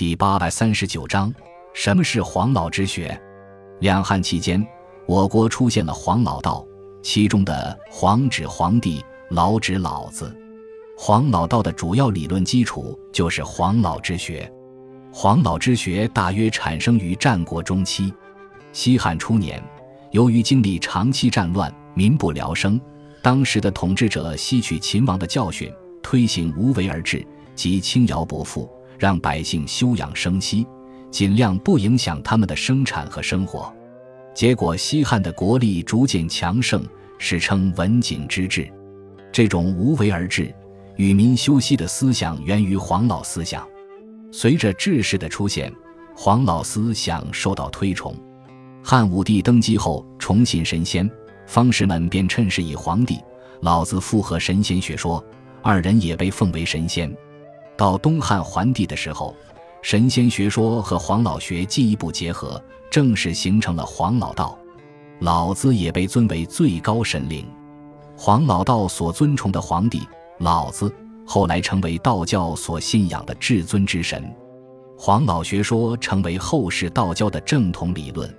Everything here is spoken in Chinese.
第八百三十九章：什么是黄老之学？两汉期间，我国出现了黄老道，其中的“黄”指皇帝，“老”指老子。黄老道的主要理论基础就是黄老之学。黄老之学大约产生于战国中期，西汉初年，由于经历长期战乱，民不聊生，当时的统治者吸取秦王的教训，推行无为而治，即轻徭薄赋。让百姓休养生息，尽量不影响他们的生产和生活。结果，西汉的国力逐渐强盛，史称文景之治。这种无为而治、与民休息的思想源于黄老思想。随着治世的出现，黄老思想受到推崇。汉武帝登基后，崇信神仙，方士们便趁势以皇帝、老子附和神仙学说，二人也被奉为神仙。到东汉桓帝的时候，神仙学说和黄老学进一步结合，正式形成了黄老道。老子也被尊为最高神灵。黄老道所尊崇的皇帝老子，后来成为道教所信仰的至尊之神。黄老学说成为后世道教的正统理论。